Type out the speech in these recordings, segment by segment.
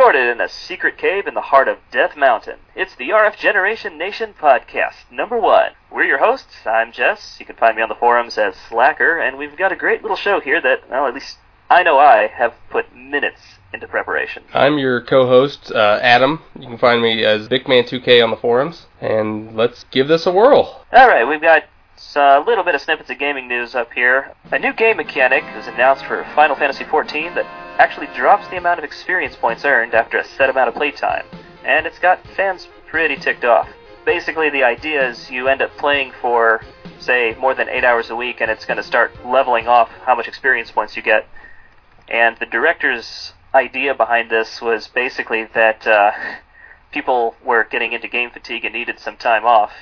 Recorded in a secret cave in the heart of Death Mountain, it's the RF Generation Nation podcast, number one. We're your hosts. I'm Jess. You can find me on the forums as Slacker, and we've got a great little show here that, well, at least I know I have put minutes into preparation. I'm your co-host, uh, Adam. You can find me as VicMan2K on the forums, and let's give this a whirl. All right, we've got a little bit of snippets of gaming news up here. A new game mechanic was announced for Final Fantasy XIV that actually drops the amount of experience points earned after a set amount of playtime, and it's got fans pretty ticked off. Basically, the idea is you end up playing for, say, more than eight hours a week, and it's going to start leveling off how much experience points you get. And the director's idea behind this was basically that uh, people were getting into game fatigue and needed some time off,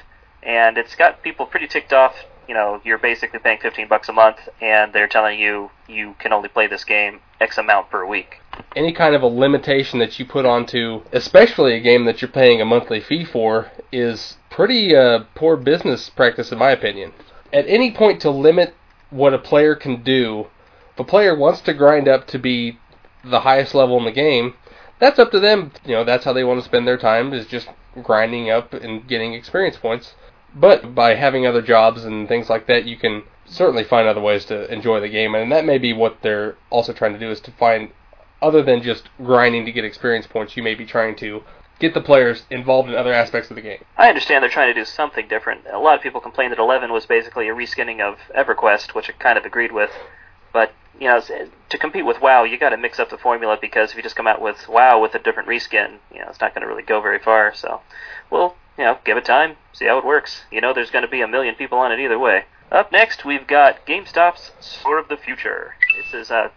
and it's got people pretty ticked off you know, you're basically paying 15 bucks a month, and they're telling you you can only play this game X amount per week. Any kind of a limitation that you put onto, especially a game that you're paying a monthly fee for, is pretty uh, poor business practice, in my opinion. At any point to limit what a player can do, if a player wants to grind up to be the highest level in the game, that's up to them. You know, that's how they want to spend their time is just grinding up and getting experience points. But by having other jobs and things like that, you can certainly find other ways to enjoy the game, and that may be what they're also trying to do is to find other than just grinding to get experience points. You may be trying to get the players involved in other aspects of the game. I understand they're trying to do something different. A lot of people complained that 11 was basically a reskinning of EverQuest, which I kind of agreed with. But you know, to compete with WoW, you got to mix up the formula because if you just come out with WoW with a different reskin, you know, it's not going to really go very far. So, we'll you know, give it time, see how it works. You know, there's going to be a million people on it either way. Up next, we've got GameStop's Store of the Future. This is uh,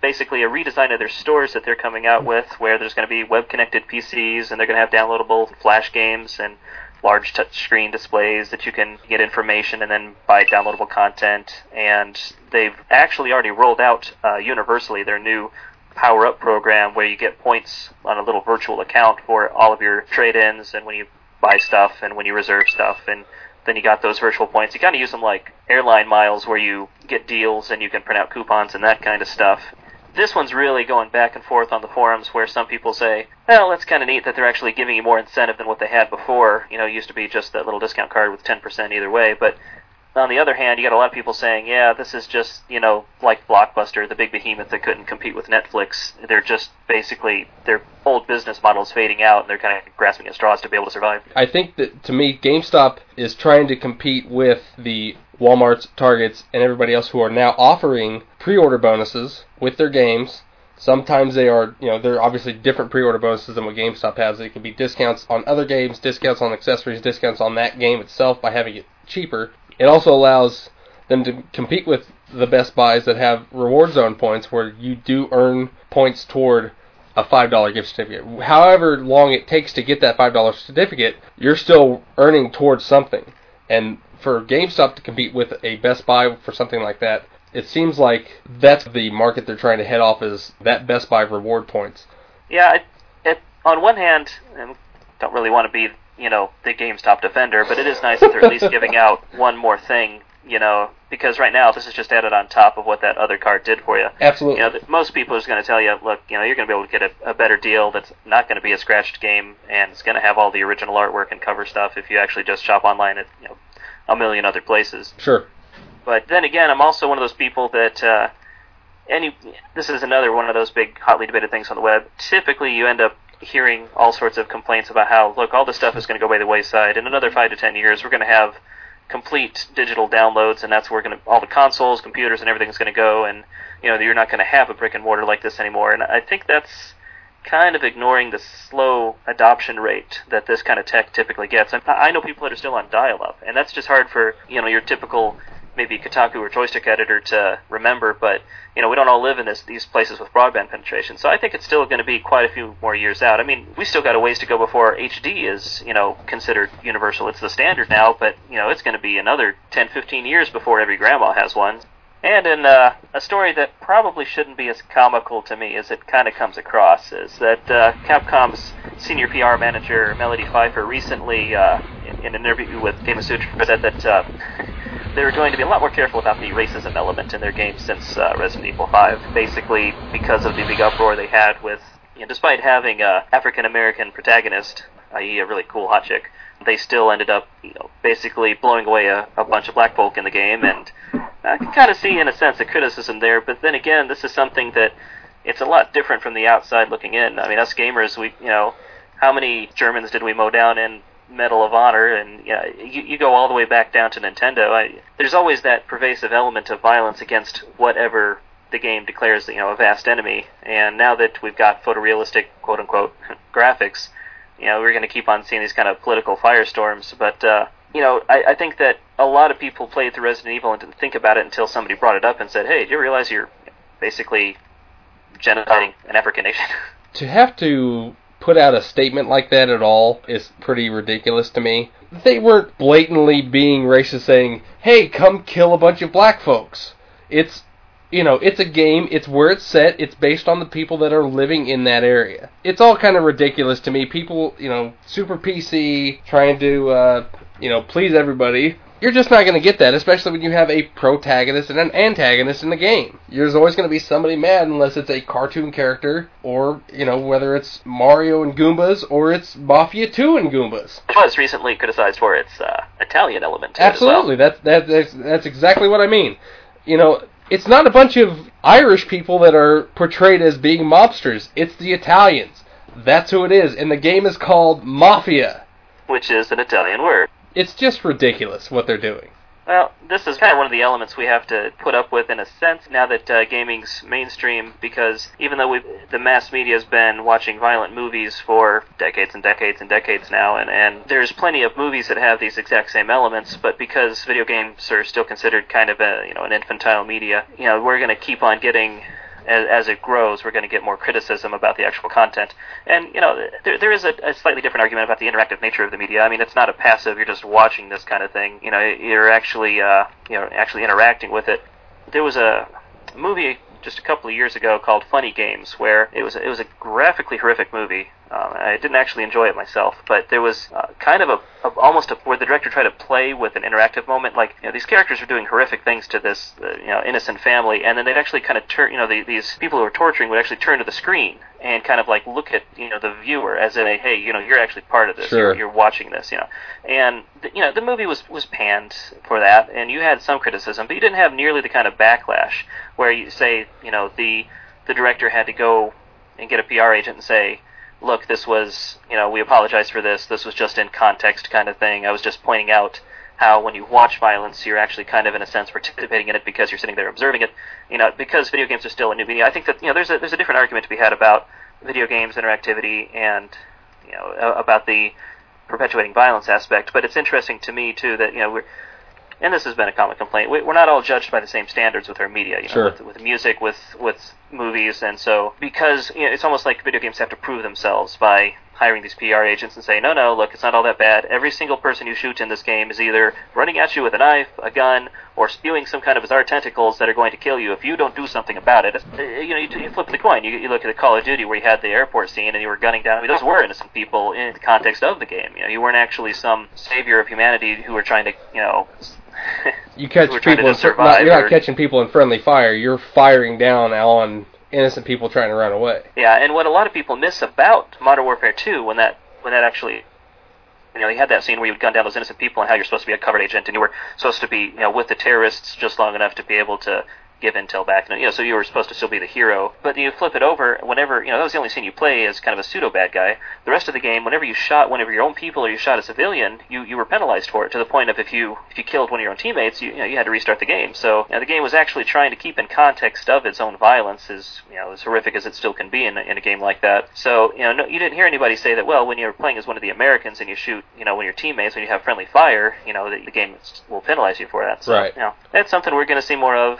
basically a redesign of their stores that they're coming out with, where there's going to be web-connected PCs, and they're going to have downloadable flash games and large touchscreen displays that you can get information and then buy downloadable content. And they've actually already rolled out uh, universally their new Power Up program, where you get points on a little virtual account for all of your trade-ins, and when you buy stuff and when you reserve stuff and then you got those virtual points. You kind of use them like airline miles where you get deals and you can print out coupons and that kind of stuff. This one's really going back and forth on the forums where some people say, well, that's kind of neat that they're actually giving you more incentive than what they had before. You know, it used to be just that little discount card with 10% either way, but on the other hand, you got a lot of people saying, yeah, this is just, you know, like Blockbuster, the big behemoth that couldn't compete with Netflix. They're just basically, their old business model is fading out and they're kind of grasping at straws to be able to survive. I think that, to me, GameStop is trying to compete with the Walmarts, Targets, and everybody else who are now offering pre order bonuses with their games. Sometimes they are, you know, they're obviously different pre-order bonuses than what GameStop has. It could be discounts on other games, discounts on accessories, discounts on that game itself by having it cheaper. It also allows them to compete with the Best Buys that have reward zone points where you do earn points toward a $5 gift certificate. However long it takes to get that $5 certificate, you're still earning towards something. And for GameStop to compete with a Best Buy for something like that, it seems like that's the market they're trying to head off is that Best Buy reward points. Yeah, it, it, on one hand, I don't really want to be you know, the GameStop defender, but it is nice that they're at least giving out one more thing, you know, because right now this is just added on top of what that other card did for you. Absolutely. You know, most people are just going to tell you, look, you know, you're going to be able to get a, a better deal that's not going to be a scratched game and it's going to have all the original artwork and cover stuff if you actually just shop online at, you know, a million other places. Sure. But then again, I'm also one of those people that uh, any this is another one of those big hotly debated things on the web. Typically, you end up hearing all sorts of complaints about how look all this stuff is going to go by the wayside. In another five to ten years, we're going to have complete digital downloads, and that's where going to all the consoles, computers, and everything's going to go, and you know you're not going to have a brick and mortar like this anymore. And I think that's kind of ignoring the slow adoption rate that this kind of tech typically gets. I know people that are still on dial-up, and that's just hard for you know your typical maybe Kotaku or Joystiq editor to remember, but you know we don't all live in this these places with broadband penetration. So I think it's still going to be quite a few more years out. I mean, we still got a ways to go before HD is you know considered universal. It's the standard now, but you know it's going to be another 10, 15 years before every grandma has one. And in uh, a story that probably shouldn't be as comical to me as it kind of comes across is that uh, Capcom's senior PR manager Melody Pfeiffer recently, uh, in, in, an interview with Gamasutra, said that uh, they're going to be a lot more careful about the racism element in their games since uh, Resident Evil 5. Basically, because of the big uproar they had with you know, despite having a African American protagonist, i.e., a really cool hot chick, they still ended up, you know, basically blowing away a, a bunch of black folk in the game, and I can kind of see, in a sense, the criticism there. But then again, this is something that it's a lot different from the outside looking in. I mean, us gamers, we, you know, how many Germans did we mow down in Medal of Honor, and know, you, you go all the way back down to Nintendo. I, there's always that pervasive element of violence against whatever the game declares, you know, a vast enemy. And now that we've got photorealistic, quote unquote, graphics, you know, we're going to keep on seeing these kind of political firestorms. But uh, you know, I, I think that a lot of people played through Resident Evil and didn't think about it until somebody brought it up and said, "Hey, do you realize you're basically genociding an African nation?" to have to put out a statement like that at all is pretty ridiculous to me. They weren't blatantly being racist saying, "Hey, come kill a bunch of black folks." It's you know, it's a game, it's where it's set, it's based on the people that are living in that area. It's all kind of ridiculous to me. People, you know, super PC trying to uh, you know, please everybody. You're just not going to get that, especially when you have a protagonist and an antagonist in the game. There's always going to be somebody mad unless it's a cartoon character, or, you know, whether it's Mario and Goombas, or it's Mafia 2 and Goombas. It was recently criticized for its uh, Italian element. Absolutely, well. that's, that, that's, that's exactly what I mean. You know, it's not a bunch of Irish people that are portrayed as being mobsters, it's the Italians. That's who it is, and the game is called Mafia. Which is an Italian word it's just ridiculous what they're doing. Well, this is kind of one of the elements we have to put up with in a sense now that uh, gaming's mainstream because even though we the mass media has been watching violent movies for decades and decades and decades now and, and there's plenty of movies that have these exact same elements but because video games are still considered kind of a you know an infantile media you know we're going to keep on getting as, as it grows, we're going to get more criticism about the actual content. And you know, there, there is a, a slightly different argument about the interactive nature of the media. I mean, it's not a passive; you're just watching this kind of thing. You know, you're actually uh, you know actually interacting with it. There was a movie just a couple of years ago called Funny Games, where it was it was a graphically horrific movie. Um, I didn't actually enjoy it myself, but there was uh, kind of a, a almost a, where the director tried to play with an interactive moment. Like you know, these characters are doing horrific things to this uh, you know innocent family, and then they'd actually kind of turn you know the, these people who were torturing would actually turn to the screen and kind of like look at you know the viewer as in a hey you know you're actually part of this sure. you're, you're watching this you know and the, you know the movie was was panned for that and you had some criticism but you didn't have nearly the kind of backlash where you say you know the the director had to go and get a PR agent and say look this was you know we apologize for this this was just in context kind of thing I was just pointing out how when you watch violence, you're actually kind of in a sense participating in it because you're sitting there observing it. You know, because video games are still a new media. I think that you know there's a there's a different argument to be had about video games interactivity and you know about the perpetuating violence aspect. But it's interesting to me too that you know we're and this has been a common complaint. We, are not all judged by the same standards with our media, you know, sure. with, with music, with with movies, and so because you know, it's almost like video games have to prove themselves by hiring these PR agents and say, no, no, look, it's not all that bad. Every single person you shoot in this game is either running at you with a knife, a gun, or spewing some kind of bizarre tentacles that are going to kill you if you don't do something about it. Uh, you know, you, you flip the coin. You, you look at the Call of Duty where you had the airport scene and you were gunning down. I mean, those were innocent people in the context of the game. You know, you weren't actually some savior of humanity who were trying to, you know. you catch people. In, not, you're not catching people in friendly fire. You're firing down on innocent people trying to run away. Yeah, and what a lot of people miss about Modern Warfare 2 when that when that actually you know, you had that scene where you would gun down those innocent people and how you're supposed to be a covered agent and you were supposed to be, you know, with the terrorists just long enough to be able to give intel back. And, you know, so you were supposed to still be the hero. But you flip it over whenever, you know, that was the only scene you play as kind of a pseudo bad guy. The rest of the game, whenever you shot one of your own people or you shot a civilian, you, you were penalized for it to the point of if you if you killed one of your own teammates, you, you know, you had to restart the game. So you know, the game was actually trying to keep in context of its own violence, as you know, as horrific as it still can be in, in a game like that. So you know, no, you didn't hear anybody say that. Well, when you're playing as one of the Americans and you shoot, you know, when your teammates, when you have friendly fire, you know, the, the game will penalize you for that. So, right. You know, that's something we're going to see more of.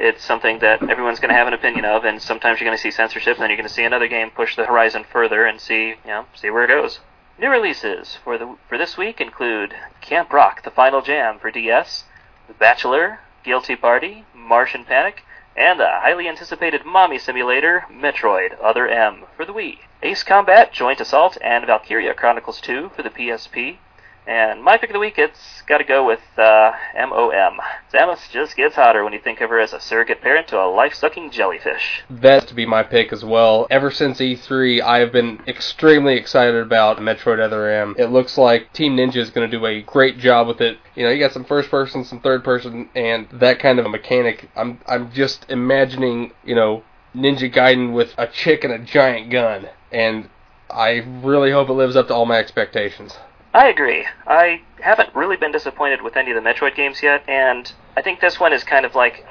It's something that everyone's going to have an opinion of, and sometimes you're going to see censorship, and then you're going to see another game push the horizon further and see, you know, see where it goes. New releases for the for this week include Camp Rock: The Final Jam for DS, The Bachelor, Guilty Party, Martian Panic, and the highly anticipated mommy simulator, Metroid Other M for the Wii. Ace Combat Joint Assault and Valkyria Chronicles 2 for the PSP, And my pick of the week, it's got to go with uh, MOM. Samus just gets hotter when you think of her as a surrogate parent to a life-sucking jellyfish. That's to be my pick as well. Ever since E3, I have been extremely excited about Metroid Other M. It looks like Team Ninja is going to do a great job with it. You know, you got some first person, some third person, and that kind of a mechanic. I'm I'm just imagining, you know, Ninja Gaiden with a chick and a giant gun, and I really hope it lives up to all my expectations. I agree. I haven't really been disappointed with any of the Metroid games yet, and I think this one is kind of like,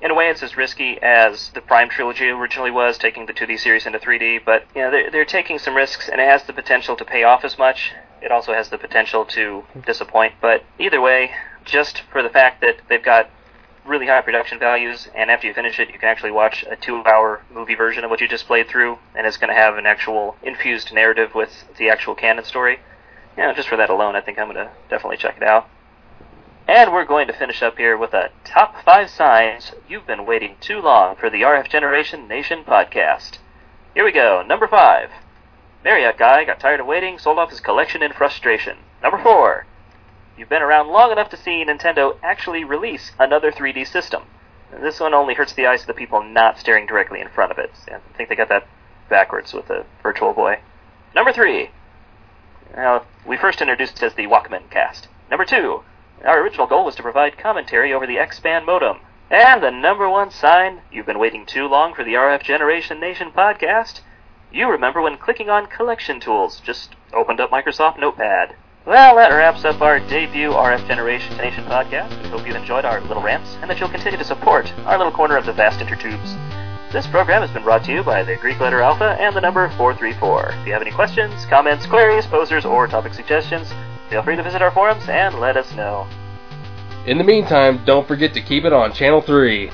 in a way, it's as risky as the Prime trilogy originally was, taking the 2D series into 3D. But you know, they're, they're taking some risks, and it has the potential to pay off as much. It also has the potential to disappoint. But either way, just for the fact that they've got really high production values, and after you finish it, you can actually watch a two-hour movie version of what you just played through, and it's going to have an actual infused narrative with the actual canon story you know, just for that alone, I think I'm going to definitely check it out. And we're going to finish up here with a top five signs you've been waiting too long for the RF Generation Nation podcast. Here we go. Number five. Marriott guy got tired of waiting, sold off his collection in frustration. Number four. You've been around long enough to see Nintendo actually release another 3D system. This one only hurts the eyes of the people not staring directly in front of it. I think they got that backwards with the Virtual Boy. Number three. Now, we first introduced as the Walkman cast. Number two, our original goal was to provide commentary over the X-Band modem. And the number one sign you've been waiting too long for the RF Generation Nation podcast. You remember when clicking on collection tools just opened up Microsoft Notepad. Well, that wraps up our debut RF Generation Nation podcast. We hope you've enjoyed our little rants and that you'll continue to support our little corner of the vast intertubes. This program has been brought to you by the Greek letter Alpha and the number 434. If you have any questions, comments, queries, posers, or topic suggestions, feel free to visit our forums and let us know. In the meantime, don't forget to keep it on Channel 3.